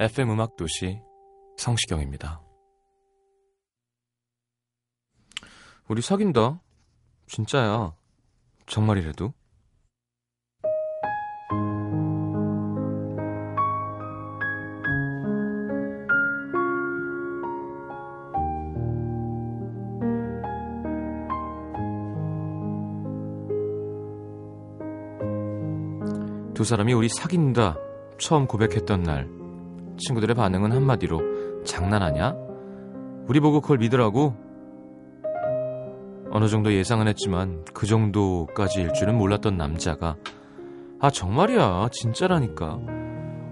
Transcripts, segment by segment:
FM 음악 도시 성시경입니다. 우리 사귄다. 진짜야. 정말이래도. 두 사람이 우리 사귄다 처음 고백했던 날 친구들의 반응은 한마디로 장난하냐? 우리 보고 그걸 믿으라고? 어느 정도 예상은 했지만 그 정도까지일 줄은 몰랐던 남자가 아 정말이야 진짜라니까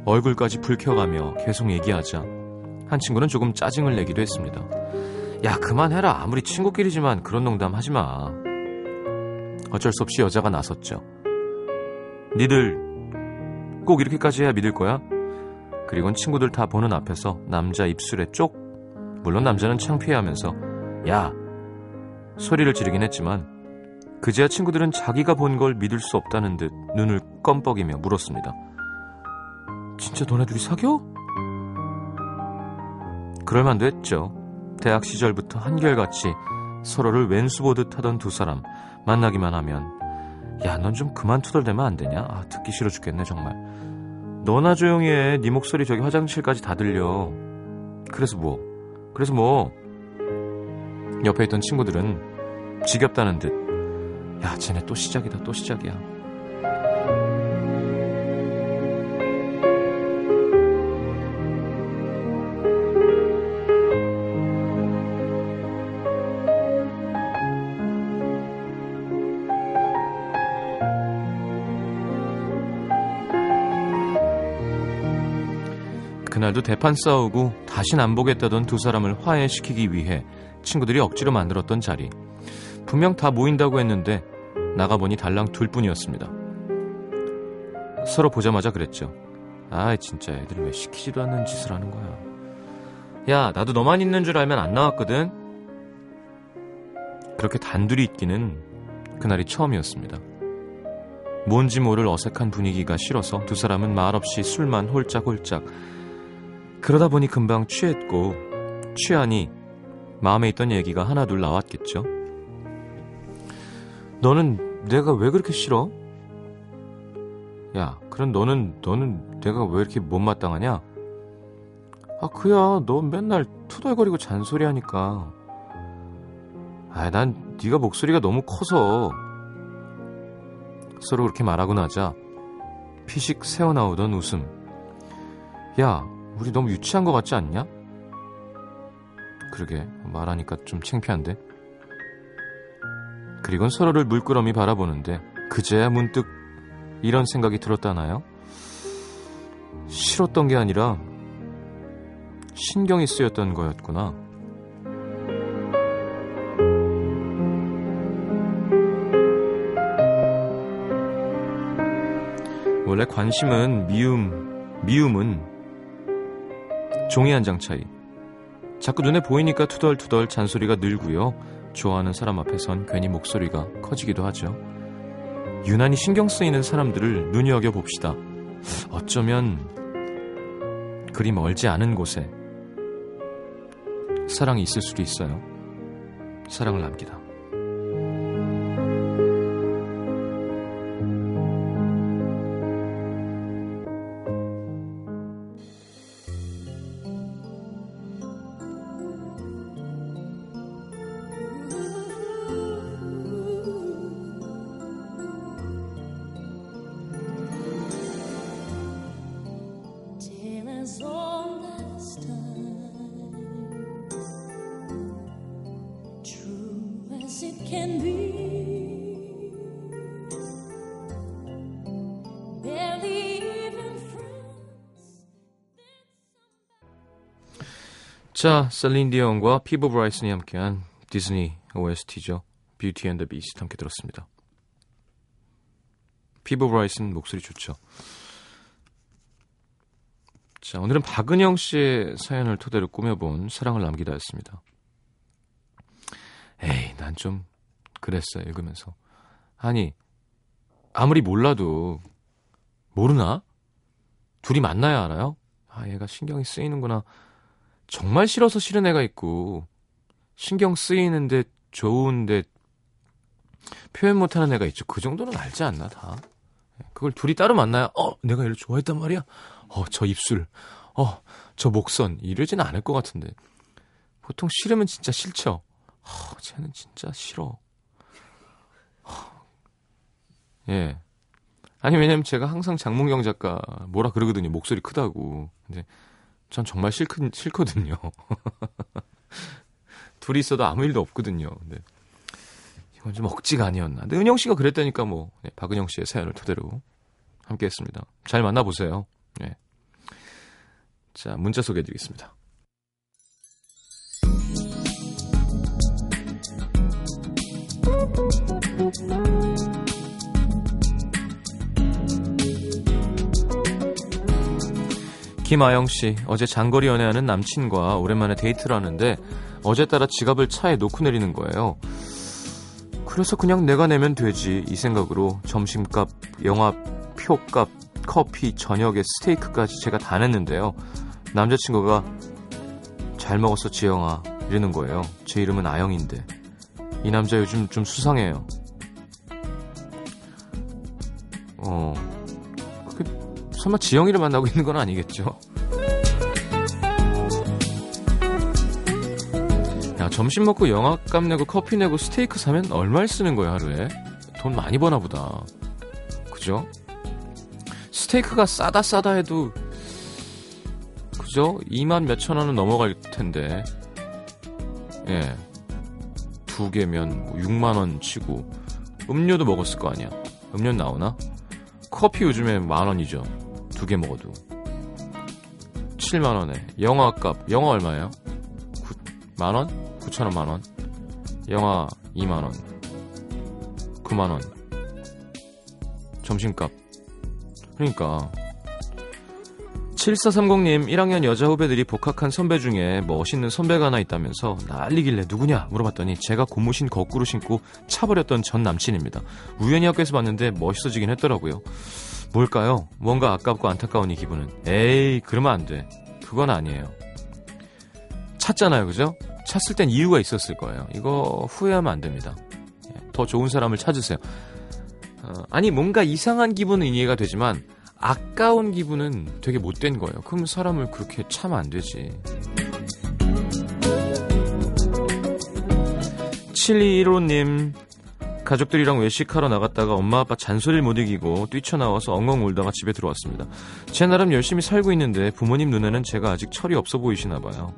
얼굴까지 붉혀가며 계속 얘기하자 한 친구는 조금 짜증을 내기도 했습니다. 야 그만해라 아무리 친구끼리지만 그런 농담 하지마 어쩔 수 없이 여자가 나섰죠. 니들 꼭 이렇게까지 해야 믿을 거야? 그리곤 친구들 다 보는 앞에서 남자 입술에 쪽 물론 남자는 창피해하면서 야 소리를 지르긴 했지만 그제야 친구들은 자기가 본 걸 믿을 수 없다는 듯 눈을 껌뻑이며 물었습니다. 진짜 너네들이 사겨? 그럴만도 했죠. 대학 시절부터 한결같이 서로를 왼수 보듯 하던 두 사람 만나기만 하면 야 넌 좀 그만 투덜대면 안 되냐? 아 듣기 싫어 죽겠네 정말. 너나 조용히 해. 네 목소리 저기 화장실까지 다 들려. 그래서 뭐? 그래서 뭐? 옆에 있던 친구들은 지겹다는 듯. 야, 쟤네 또 시작이다, 또 시작이야. 그날도 대판 싸우고 다신 안 보겠다던 두 사람을 화해시키기 위해 친구들이 억지로 만들었던 자리. 분명 다 모인다고 했는데 나가보니 달랑 둘 뿐이었습니다. 서로 보자마자 그랬죠. 아 진짜 애들이 왜 시키지도 않는 짓을 하는 거야. 야 나도 너만 있는 줄 알면 안 나왔거든. 그렇게 단둘이 있기는 그날이 처음이었습니다. 뭔지 모를 어색한 분위기가 싫어서 두 사람은 말없이 술만 홀짝홀짝 그러다 보니 금방 취했고 취하니 마음에 있던 얘기가 하나둘 나왔겠죠. 너는 내가 왜 그렇게 싫어? 야, 그럼 너는 너는 내가 왜 이렇게 못마땅하냐? 아, 그야. 너 맨날 투덜거리고 잔소리하니까. 아, 난 네가 목소리가 너무 커서 서로 그렇게 말하고 나자 피식 새어나오던 웃음. 야, 우리 너무 유치한 것 같지 않냐? 그러게 말하니까 좀 창피한데. 그리곤 서로를 물끄러미 바라보는데 그제야 문득 이런 생각이 들었다나요? 싫었던 게 아니라 신경이 쓰였던 거였구나. 원래 관심은 미움, 미움은 종이 한 장 차이. 자꾸 눈에 보이니까 투덜투덜 잔소리가 늘고요. 좋아하는 사람 앞에선 괜히 목소리가 커지기도 하죠. 유난히 신경 쓰이는 사람들을 눈여겨 봅시다. 어쩌면 그리 멀지 않은 곳에 사랑이 있을 수도 있어요. 사랑을 남기다. 자, 셀린 디온과 피보 브라이슨이 함께한 디즈니 OST죠. Beauty and the Beast 함께 들었습니다. 피보 브라이슨 목소리 좋죠. 자, 오늘은 박은영 씨의 사연을 토대로 꾸며본 사랑을 남기다였습니다. 에이, 난 좀 그랬어요, 읽으면서. 아니, 아무리 몰라도, 모르나? 둘이 만나야 알아요? 아, 얘가 신경이 쓰이는구나. 정말 싫어서 싫은 애가 있고, 신경 쓰이는데 좋은데 표현 못하는 애가 있죠. 그 정도는 알지 않나, 다. 그걸 둘이 따로 만나야, 어, 내가 얘를 좋아했단 말이야? 어, 저 입술, 어, 저 목선, 이러진 않을 것 같은데. 보통 싫으면 진짜 싫죠. 어, 쟤는 진짜 싫어. 어. 예. 아니, 왜냐면 제가 항상 장문경 작가 뭐라 그러거든요. 목소리 크다고. 근데 전 정말 싫, 싫거든요. 둘이 있어도 아무 일도 없거든요. 근데 이건 좀 억지가 아니었나. 근데 은영 씨가 그랬다니까 뭐 네, 박은영 씨의 사연을 토대로 함께했습니다. 잘 만나보세요. 네. 자 문자 소개해드리겠습니다. 김아영 씨, 어제 장거리 연애하는 남친과 오랜만에 데이트를 하는데 어제 따라 지갑을 차에 놓고 내리는 거예요. 그래서 그냥 내가 내면 되지 이 생각으로 점심값, 영화 표값, 커피, 저녁에 스테이크까지 제가 다 냈는데요. 남자친구가 잘 먹었어 지영아 이러는 거예요. 제 이름은 아영인데 이 남자 요즘 좀 수상해요. 어, 그 설마 지영이를 만나고 있는 건 아니겠죠? 야, 점심 먹고 영화값 내고 커피 내고 스테이크 사면 얼마를 쓰는 거야, 하루에? 돈 많이 버나 보다. 그죠? 스테이크가 싸다 싸다 해도, 그죠? 2만 몇천 원은 넘어갈 텐데. 예. 두 개면 6만 원 치고, 음료도 먹었을 거 아니야. 음료 나오나? 커피 요즘에 만 원이죠. 두 개 먹어도 7만 원에 영화 값 영화 얼마예요? 9, 만 원? 9천 원만 원. 영화 2만 원. 9만 원. 점심값. 그러니까 7430님 1학년 여자 후배들이 복학한 선배 중에 멋있는 선배가 하나 있다면서 난리길래 누구냐 물어봤더니 제가 고무신 거꾸로 신고 차버렸던 전 남친입니다. 우연히 학교에서 봤는데 멋있어지긴 했더라고요. 뭘까요? 뭔가 아깝고 안타까운 이 기분은. 에이 그러면 안 돼. 그건 아니에요. 찾잖아요 그죠? 찾을 땐 이유가 있었을 거예요. 이거 후회하면 안 됩니다. 예, 더 좋은 사람을 찾으세요. 어, 아니 뭔가 이상한 기분은 이해가 되지만 아까운 기분은 되게 못된 거예요. 그럼 사람을 그렇게 차면 안 되지. 7215님, 가족들이랑 외식하러 나갔다가 엄마 아빠 잔소리를 못 이기고 뛰쳐나와서 엉엉 울다가 집에 들어왔습니다. 제 나름 열심히 살고 있는데 부모님 눈에는 제가 아직 철이 없어 보이시나 봐요.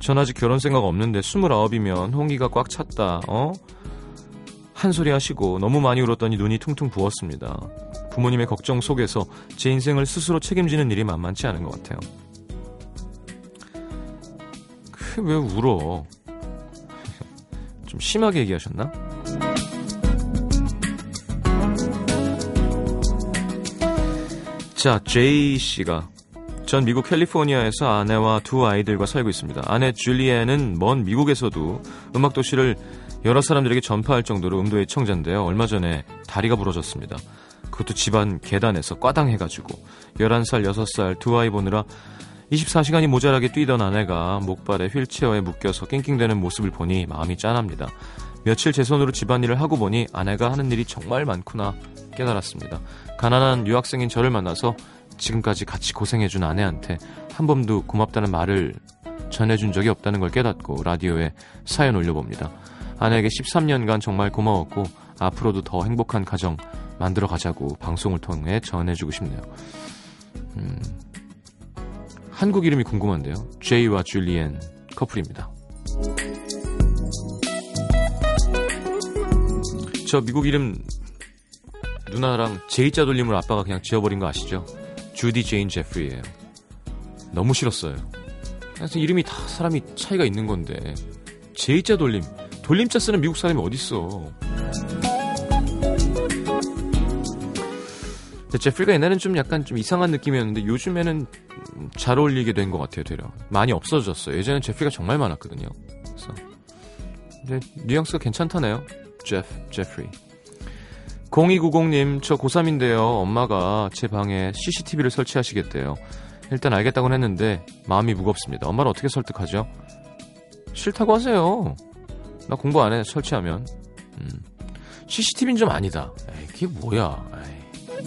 전 아직 결혼 생각 없는데 29이면 홍기가 꽉 찼다, 어? 한 소리 하시고 너무 많이 울었더니 눈이 퉁퉁 부었습니다. 부모님의 걱정 속에서 제 인생을 스스로 책임지는 일이 만만치 않은 것 같아요. 그 왜 울어? 좀 심하게 얘기하셨나? 자, 제이 씨가 전 미국 캘리포니아에서 아내와 두 아이들과 살고 있습니다. 아내 줄리에는 먼 미국에서도 음악 도시를 여러 사람들에게 전파할 정도로 음도의 청자인데요. 얼마 전에 다리가 부러졌습니다. 그것도 집안 계단에서 꽈당해가지고 11살, 6살 두 아이 보느라 24시간이 모자라게 뛰던 아내가 목발에 휠체어에 묶여서 낑낑대는 모습을 보니 마음이 짠합니다. 며칠 제 손으로 집안일을 하고 보니 아내가 하는 일이 정말 많구나 깨달았습니다. 가난한 유학생인 저를 만나서 지금까지 같이 고생해준 아내한테 한 번도 고맙다는 말을 전해준 적이 없다는 걸 깨닫고 라디오에 사연 올려봅니다. 아내에게 13년간 정말 고마웠고 앞으로도 더 행복한 가정 만들어 가자고 방송을 통해 전해주고 싶네요. 음, 한국 이름이 궁금한데요. 제이와 줄리엔 커플입니다. 저 미국 이름 누나랑 J자 돌림을 아빠가 그냥 지어버린 거 아시죠? 주디 제인 제프리예요. 너무 싫었어요. 그래서 이름이 다 사람이 차이가 있는 건데 J자 돌림 돌림자 쓰는 미국 사람이 어딨어. 제프리가 옛날엔 좀 약간 좀 이상한 느낌이었는데 요즘에는 음, 잘 어울리게 된 것 같아요, 되려. 많이 없어졌어요. 예전엔 제프리가 정말 많았거든요. 그래서 뉘앙스가 괜찮다네요. 제프, 제프리. 0290님, 저 고3인데요. 엄마가 제 방에 CCTV를 설치하시겠대요. 일단 알겠다고는 했는데 마음이 무겁습니다. 엄마를 어떻게 설득하죠? 싫다고 하세요. 나 공부 안 해, 설치하면. 음. CCTV는 좀 아니다. 에이, 그게 뭐야. 에이.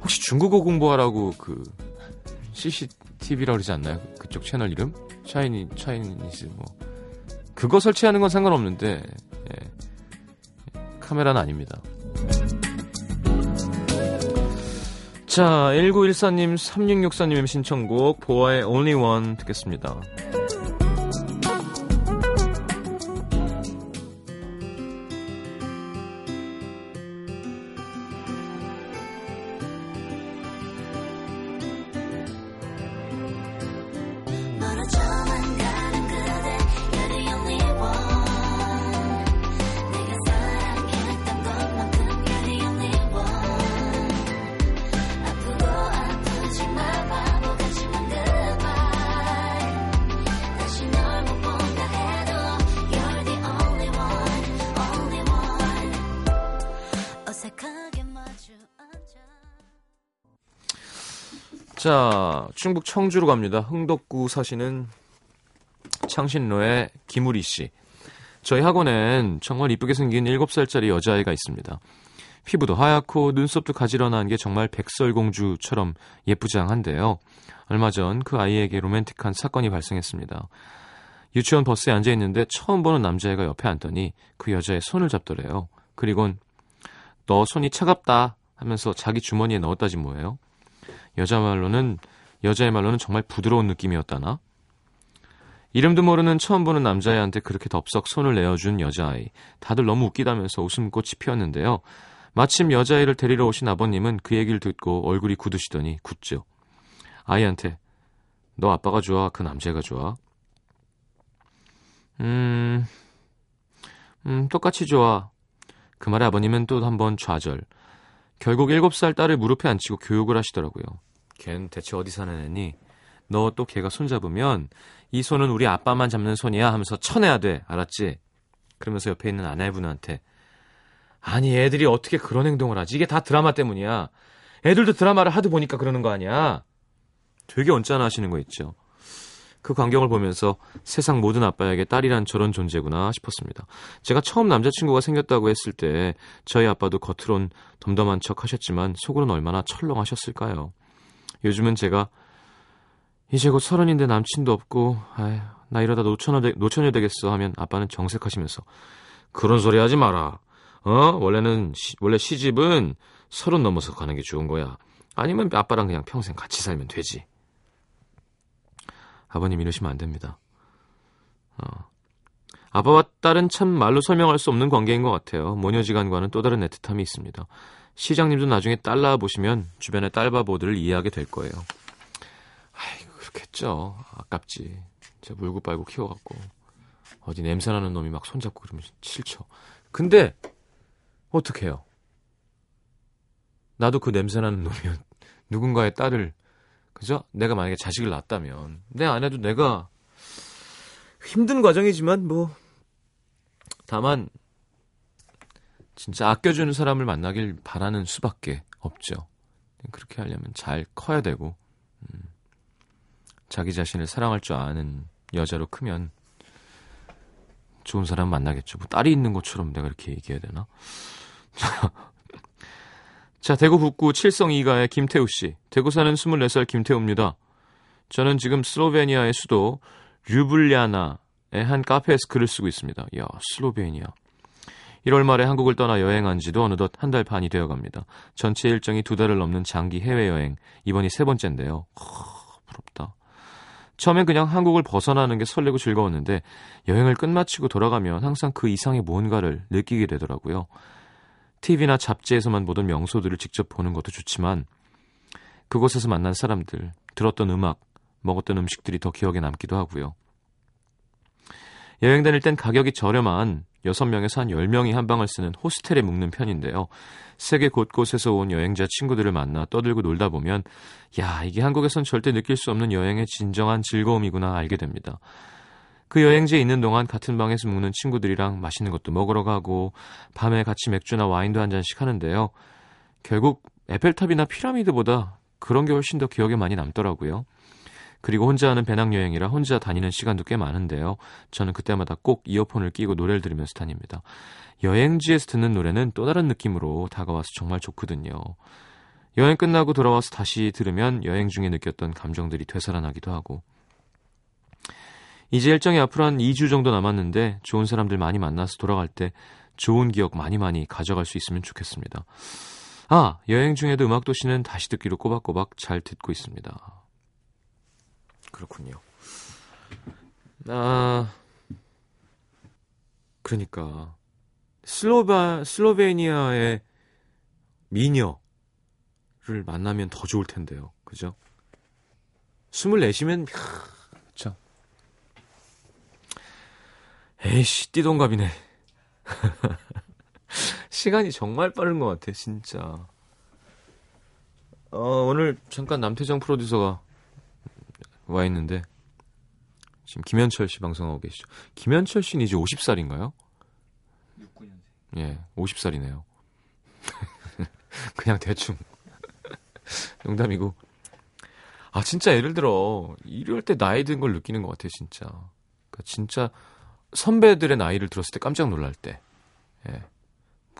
혹시 중국어 공부하라고 그 CCTV라고 그러지 않나요? 그쪽 채널 이름? 차이니, 차이니스 뭐. 그거 설치하는 건 상관없는데, 예. 카메라는 아닙니다. 자, 1914님, 3664님의 신청곡, 보아의 Only One 듣겠습니다. 자, 충북 청주로 갑니다. 흥덕구 사시는 창신로의 김우리 씨. 저희 학원엔 정말 이쁘게 생긴 7살짜리 여자아이가 있습니다. 피부도 하얗고 눈썹도 가지런한 게 정말 백설공주처럼 예쁘장한데요. 얼마 전 그 아이에게 로맨틱한 사건이 발생했습니다. 유치원 버스에 앉아 있는데 처음 보는 남자애가 옆에 앉더니 그 여자의 손을 잡더래요. 그리곤 너 손이 차갑다 하면서 자기 주머니에 넣었다지 뭐예요. 여자 말로는 여자의 말로는 정말 부드러운 느낌이었다나? 이름도 모르는 처음 보는 남자애한테 그렇게 덥석 손을 내어준 여자아이. 다들 너무 웃기다면서 웃음꽃이 피었는데요. 마침 여자아이를 데리러 오신 아버님은 그 얘기를 듣고 얼굴이 굳으시더니 굳죠. 아이한테 너 아빠가 좋아? 그 남자애가 좋아? 음, 음, 똑같이 좋아. 그 말에 아버님은 또 한 번 좌절. 결국 7살 딸을 무릎에 앉히고 교육을 하시더라고요. 걘 대체 어디 사는 애니? 너 또 걔가 손잡으면 이 손은 우리 아빠만 잡는 손이야 하면서 쳐내야 돼. 알았지? 그러면서 옆에 있는 아내분한테 아니 애들이 어떻게 그런 행동을 하지? 이게 다 드라마 때문이야. 애들도 드라마를 하도 보니까 그러는 거 아니야. 되게 언짢아 하시는 거 있죠. 그 광경을 보면서 세상 모든 아빠에게 딸이란 저런 존재구나 싶었습니다. 제가 처음 남자친구가 생겼다고 했을 때 저희 아빠도 겉으론 덤덤한 척 하셨지만 속으론 얼마나 철렁하셨을까요? 요즘은 제가 이제 곧 서른인데 남친도 없고 아휴, 나 이러다 노처녀, 되, 노처녀 되겠어 하면 아빠는 정색하시면서 그런 소리 하지 마라. 어? 원래는 시, 원래 시집은 서른 넘어서 가는 게 좋은 거야. 아니면 아빠랑 그냥 평생 같이 살면 되지. 아버님 이러시면 안 됩니다. 어. 아빠와 딸은 참 말로 설명할 수 없는 관계인 것 같아요. 모녀지간과는 또 다른 애틋함이 있습니다. 시장님도 나중에 딸 낳아 보시면 주변의 딸바보들을 이해하게 될 거예요. 아이 그렇겠죠. 아깝지. 진짜 물고 빨고 키워갖고 어디 냄새나는 놈이 막 손잡고 그러면 싫죠. 근데 어떡해요? 나도 그 냄새나는 놈이면 누군가의 딸을 그죠? 내가 만약에 자식을 낳았다면 내 아내도 내가 힘든 과정이지만 뭐 다만 진짜 아껴주는 사람을 만나길 바라는 수밖에 없죠. 그렇게 하려면 잘 커야 되고 음, 자기 자신을 사랑할 줄 아는 여자로 크면 좋은 사람 만나겠죠. 뭐 딸이 있는 것처럼 내가 이렇게 얘기해야 되나? 자, 대구 북구 칠성 이가의 김태우 씨. 대구 사는 24살 김태우입니다. 저는 지금 슬로베니아의 수도 류블리아나의 한 카페에서 글을 쓰고 있습니다. 이야, 슬로베니아. 1월 말에 한국을 떠나 여행한 지도 어느덧 한 달 반이 되어 갑니다. 전체 일정이 두 달을 넘는 장기 해외여행. 이번이 세 번째인데요. 허, 부럽다. 처음엔 그냥 한국을 벗어나는 게 설레고 즐거웠는데 여행을 끝마치고 돌아가면 항상 그 이상의 무언가를 느끼게 되더라고요. TV나 잡지에서만 보던 명소들을 직접 보는 것도 좋지만 그곳에서 만난 사람들, 들었던 음악, 먹었던 음식들이 더 기억에 남기도 하고요. 여행 다닐 땐 가격이 저렴한 6명에서 한 10명이 한 방을 쓰는 호스텔에 묵는 편인데요. 세계 곳곳에서 온 여행자 친구들을 만나 떠들고 놀다 보면 야, 이게 한국에선 절대 느낄 수 없는 여행의 진정한 즐거움이구나 알게 됩니다. 그 여행지에 있는 동안 같은 방에서 묵는 친구들이랑 맛있는 것도 먹으러 가고 밤에 같이 맥주나 와인도 한 잔씩 하는데요. 결국 에펠탑이나 피라미드보다 그런 게 훨씬 더 기억에 많이 남더라고요. 그리고 혼자 하는 배낭여행이라 혼자 다니는 시간도 꽤 많은데요. 저는 그때마다 꼭 이어폰을 끼고 노래를 들으면서 다닙니다. 여행지에서 듣는 노래는 또 다른 느낌으로 다가와서 정말 좋거든요. 여행 끝나고 돌아와서 다시 들으면 여행 중에 느꼈던 감정들이 되살아나기도 하고. 이제 일정이 앞으로 한 2주 정도 남았는데 좋은 사람들 많이 만나서 돌아갈 때 좋은 기억 많이 많이 가져갈 수 있으면 좋겠습니다. 아, 여행 중에도 음악 도시는 다시 듣기로 꼬박꼬박 잘 듣고 있습니다. 그렇군요. 아, 그러니까 슬로바 슬로베니아의 미녀를 만나면 더 좋을 텐데요. 그죠? 24시면 참 에이씨 띠동갑이네. 시간이 정말 빠른 것 같아, 진짜. 어, 오늘 잠깐 남태정 프로듀서가 와 있는데 지금 김현철 씨 방송하고 계시죠. 김현철 씨는 이제 50살인가요? 69년생. 예, 50살이네요. 그냥 대충 농담이고. 아 진짜 예를 들어 이럴 때 나이 든 걸 느끼는 것 같아요, 진짜. 그러니까 진짜 선배들의 나이를 들었을 때 깜짝 놀랄 때. 예.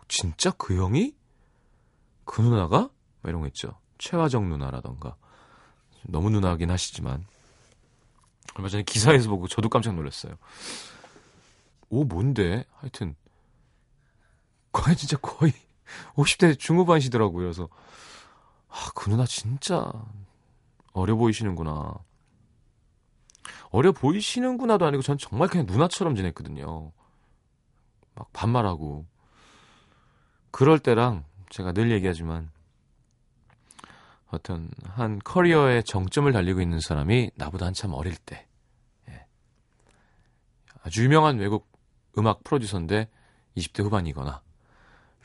진짜 그 형이? 그 누나가? 뭐 이런 거 있죠. 최화정 누나라던가. 너무 누나긴 하시지만. 얼마 전에 기사에서 보고 저도 깜짝 놀랐어요. 오, 뭔데? 하여튼. 거의 진짜 거의 50대 중후반이시더라고요. 그래서, 아, 그 누나 진짜 어려 보이시는구나. 어려 보이시는구나도 아니고 전 정말 그냥 누나처럼 지냈거든요. 막 반말하고. 그럴 때랑 제가 늘 얘기하지만 어떤 한 커리어의 정점을 달리고 있는 사람이 나보다 한참 어릴 때 예. 아주 유명한 외국 음악 프로듀서인데 20대 후반이거나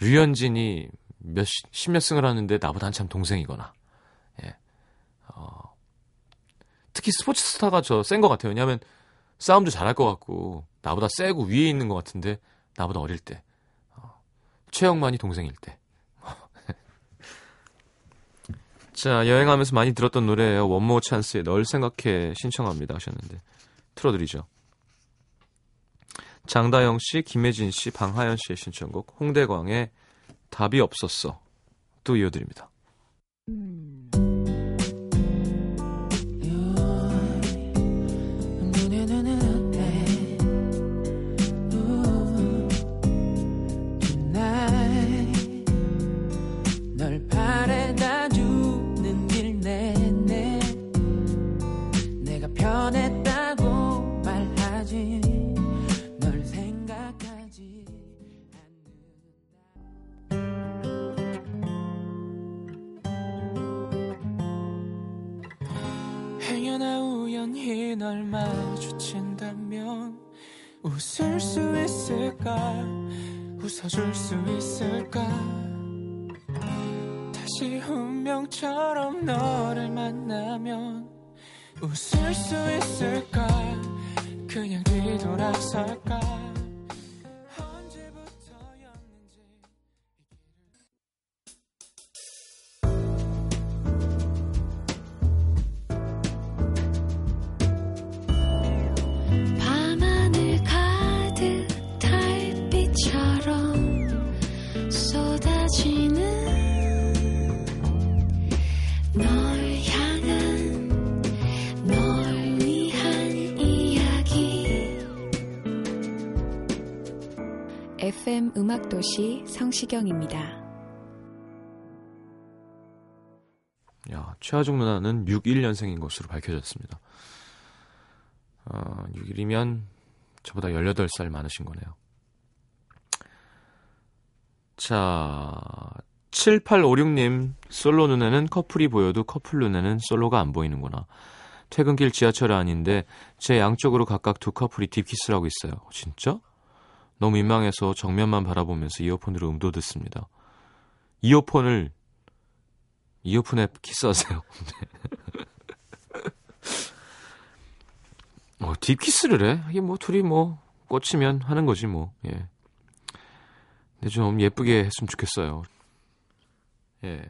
류현진이 몇 십 몇 승을 하는데 나보다 한참 동생이거나 예. 어, 특히 스포츠 스타가 저 센 것 같아요. 왜냐하면 싸움도 잘할 것 같고 나보다 세고 위에 있는 것 같은데 나보다 어릴 때 어, 최영만이 동생일 때 자, 여행하면서 많이 들었던 노래예요. 원모 찬스의 널 생각해 신청합니다 하셨는데 틀어드리죠. 장다영 씨, 김혜진 씨, 방하연 씨의 신청곡 홍대광의 답이 없었어 또 이어드립니다. 널 널 마주친다면 웃을 수 있을까? 웃어줄 수 있을까? 다시 운명처럼 너를 만나면 웃을 수 있을까? 그냥 뒤돌아설까 FM 음악도시 성시경입니다. 야, 최하중 누나는 61년생인 것으로 밝혀졌습니다. 어, 6일이면 저보다 18살 많으신 거네요. 자, 7856님, 솔로 눈에는 커플이 보여도 커플 눈에는 솔로가 안 보이는구나. 퇴근길 지하철 아닌데 제 양쪽으로 각각 두 커플이 딥키스를 하고 있어요. 진짜? 너무 민망해서 정면만 바라보면서 이어폰으로 음도 듣습니다. 이어폰을 이어폰에 키스하세요. 어, 딥키스를 해? 이게 뭐 둘이 뭐 꽂히면 하는 거지 뭐. 예. 근데 좀 예쁘게 했으면 좋겠어요. 예.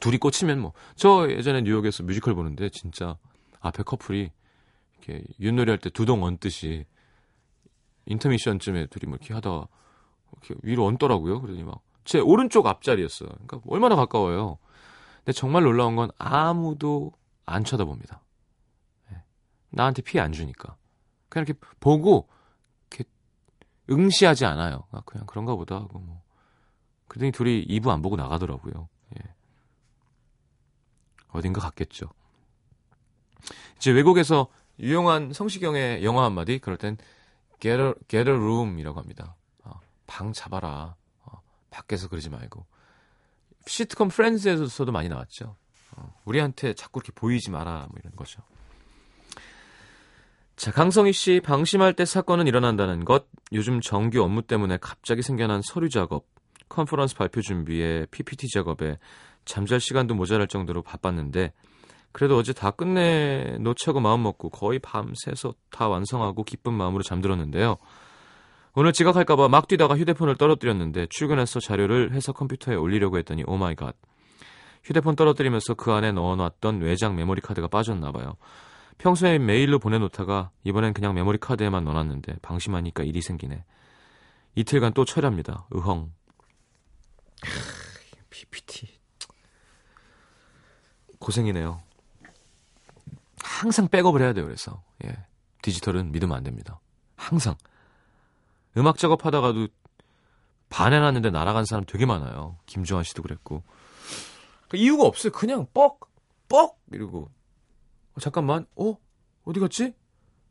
둘이 꽂히면 뭐. 저 예전에 뉴욕에서 뮤지컬 보는데 진짜 앞에 커플이 이렇게 윷놀이 할 때 두동 얹듯이 인터미션쯤에 둘이 뭐 이렇게 하다가 이렇게 위로 얹더라고요. 그러더니 막 제 오른쪽 앞자리였어요. 그러니까 얼마나 가까워요. 근데 정말 놀라운 건 아무도 안 쳐다봅니다. 예. 나한테 피해 안 주니까. 그냥 이렇게 보고 이렇게 응시하지 않아요. 아, 그냥 그런가 보다 하고 뭐. 그러더니 둘이 2부 안 보고 나가더라고요. 예. 어딘가 갔겠죠. 이제 외국에서 유용한 성시경의 영화 한마디 그럴 땐 get a, get a room이라고 합니다. 어, 방 잡아라. 어, 밖에서 그러지 말고. 시트콤 프렌즈에서도 많이 나왔죠. 어, 우리한테 자꾸 이렇게 보이지 마라 뭐 이런 거죠. 자, 강성희 씨 방심할 때 사건은 일어난다는 것. 요즘 정규 업무 때문에 갑자기 생겨난 서류 작업, 컨퍼런스 발표 준비에 PPT 작업에 잠잘 시간도 모자랄 정도로 바빴는데 그래도 어제 다 끝내 놓자고 마음 먹고 거의 밤새서 다 완성하고 기쁜 마음으로 잠들었는데요. 오늘 지각할까봐 막 뛰다가 휴대폰을 떨어뜨렸는데 출근해서 자료를 회사 컴퓨터에 올리려고 했더니 oh my god. 휴대폰 떨어뜨리면서 그 안에 넣어놨던 외장 메모리 카드가 빠졌나봐요. 평소에 메일로 보내놓다가 이번엔 그냥 메모리 카드에만 넣어놨는데 방심하니까 일이 생기네. 이틀간 또 철야입니다. 으헝. PPT. 고생이네요. 항상 백업을 해야 돼요. 그래서 예. 디지털은 믿으면 안 됩니다. 항상 음악 작업하다가도 반해놨는데 날아간 사람 되게 많아요. 김조한 씨도 그랬고 그 이유가 없어요. 그냥 뻑, 뻑 이러고 어, 잠깐만, 어 어디 갔지?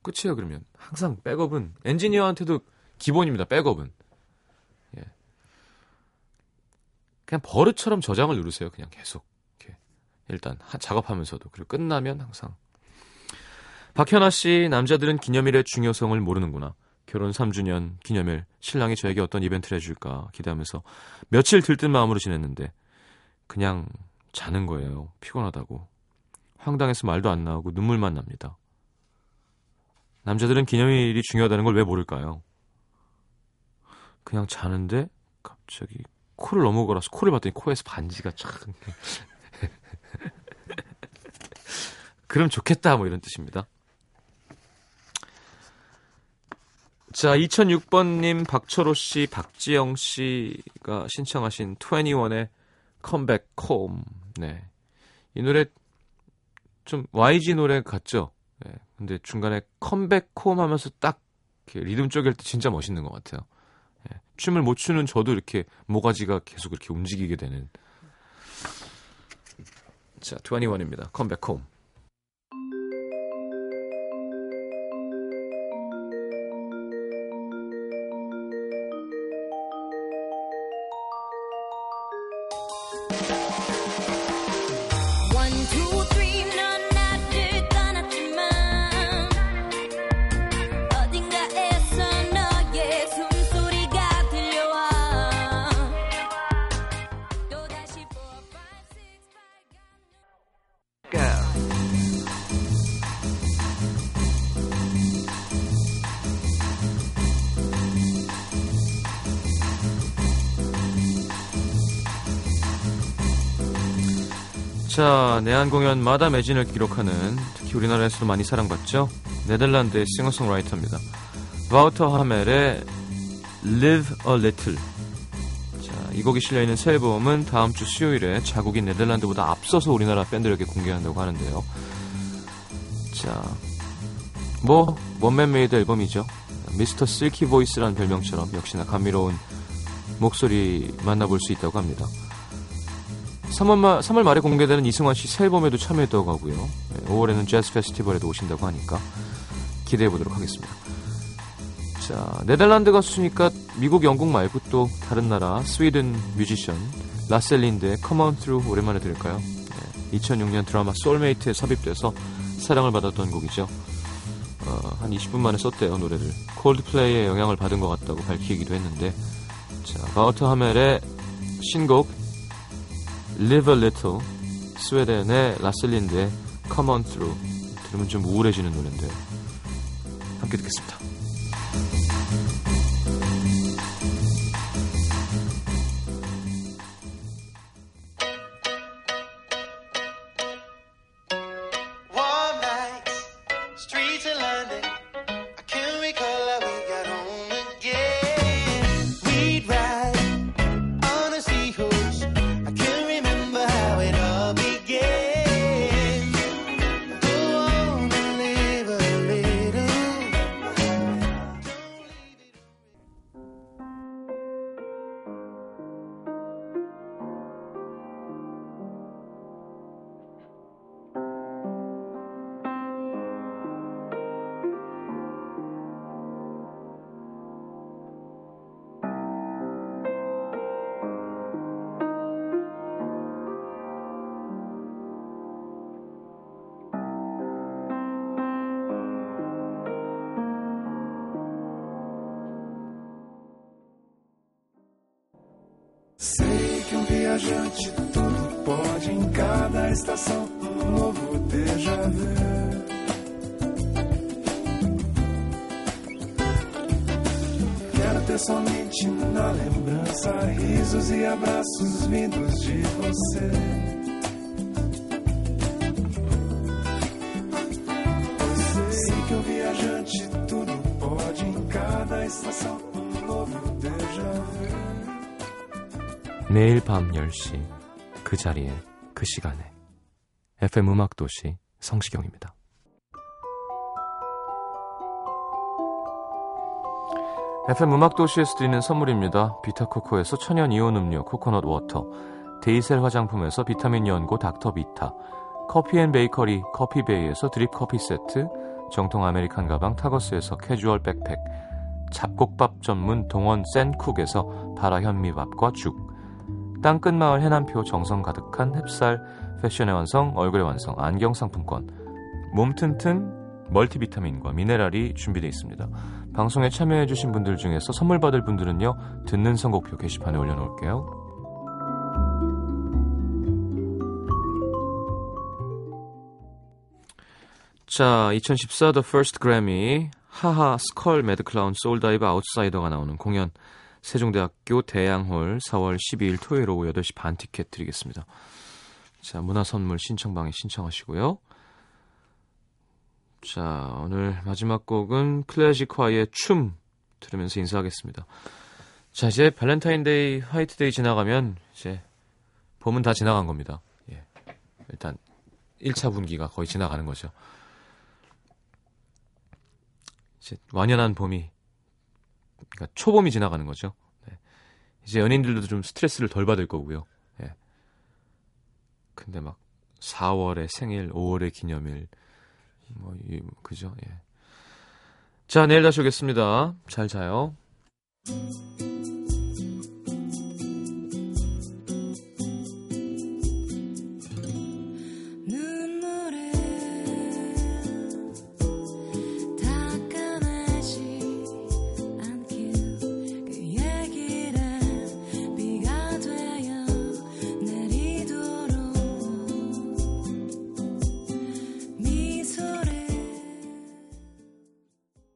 끝이에요. 그러면 항상 백업은 엔지니어한테도 기본입니다. 백업은 예. 그냥 버릇처럼 저장을 누르세요. 그냥 계속 이렇게 일단 하, 작업하면서도 그리고 끝나면 항상 박현아 씨, 남자들은 기념일의 중요성을 모르는구나. 결혼 3주년 기념일, 신랑이 저에게 어떤 이벤트를 해줄까 기대하면서 며칠 들뜬 마음으로 지냈는데, 그냥 자는 거예요. 피곤하다고. 황당해서 말도 안 나오고 눈물만 납니다. 남자들은 기념일이 중요하다는 걸 왜 모를까요? 그냥 자는데, 갑자기 코를 넘어가라서 코를 봤더니 코에서 반지가 쫙. 그럼 좋겠다, 뭐 이런 뜻입니다. 자, 2006번님, 박철호 씨, 박지영 씨가 신청하신 21의 컴백 홈. 네. 이 노래 좀 YG 노래 같죠? 네. 근데 중간에 컴백 홈 하면서 딱 리듬 쪼갤 때 진짜 멋있는 것 같아요. 네. 춤을 못 추는 저도 이렇게 모가지가 계속 이렇게 움직이게 되는. 자, 21입니다. 컴백 홈. 자, 내한 공연마다 매진을 기록하는 특히 우리나라에서도 많이 사랑받죠. 네덜란드의 싱어송라이터입니다. 바우터 하멜의 Live a Little. 자, 이 곡이 실려있는 새 앨범은 다음 주 수요일에 자국인 네덜란드보다 앞서서 우리나라 팬들에게 공개한다고 하는데요. 자, 뭐 one man made 앨범이죠. Mr. Silky Voice라는 별명처럼 역시나 감미로운 목소리 만나볼 수 있다고 합니다. 3월, 말, 3월 말에 공개되는 이승환 씨 새 앨범에도 참여했다고 하고요. 네, 5월에는 재즈 페스티벌에도 오신다고 하니까 기대해 보도록 하겠습니다. 자, 네덜란드 가수니까 미국, 영국 말고 또 다른 나라 스웨덴 뮤지션 라셀린드의 Come On Through 오랜만에 들을까요? 네, 2006년 드라마 소울메이트에 삽입돼서 사랑을 받았던 곡이죠. 어, 한 20분 만에 썼대요 노래를. 콜드플레이의 영향을 받은 것 같다고 밝히기도 했는데 자, 바우터 하멜의 신곡 Live a Little 스웨덴의 라셀린드의 Come On Through 들으면 좀 우울해지는 노래인데 함께 듣겠습니다. Viajante tudo pode em cada estação um novo déjà vu. Quero ter somente na lembrança risos e abraços vindos de você. 내일 밤 10시 그 자리에 그 시간에 FM 음악 도시 성시경입니다. FM 음악 도시에서 드리는 선물입니다. 비타코코에서 천연 이온 음료 코코넛 water, 데이셀 화장품에서 비타민 연고 닥터비타, 커피앤베이커리 커피베이에서 드립 커피 세트, 정통 American 가방 타거스에서 캐주얼 백팩, 잡곡밥 전문 동원 센쿡에서 바라 현미밥과 죽, 땅끝 마을 해남표 정성 가득한 햅쌀 패션의 완성 얼굴의 완성 안경 상품권 몸 튼튼 멀티비타민과 미네랄이 준비되어 있습니다. 방송에 참여해주신 분들 중에서 선물 받을 분들은요 듣는 선곡표 게시판에 올려놓을게요. 자, 2014 The First Grammy 하하 스컬 매드클라운 소울다이브 아웃사이더가 나오는 공연 세종대학교 대양홀 4월 12일 토요일 오후 8시 반 티켓 드리겠습니다. 자, 문화선물 신청방에 신청하시고요. 자, 오늘 마지막 곡은 클래지콰이의 춤 들으면서 인사하겠습니다. 자, 이제 발렌타인데이, 화이트데이 지나가면 이제 봄은 다 지나간 겁니다. 예. 일단 1차 분기가 거의 지나가는 거죠. 이제 완연한 봄이 그러니까 초봄이 지나가는 거죠. 네. 이제 연인들도 좀 스트레스를 덜 받을 거고요. 예. 근데 막 4월에 생일, 5월에 기념일, 뭐, 이, 그죠? 예. 자, 내일 다시 오겠습니다. 잘 자요.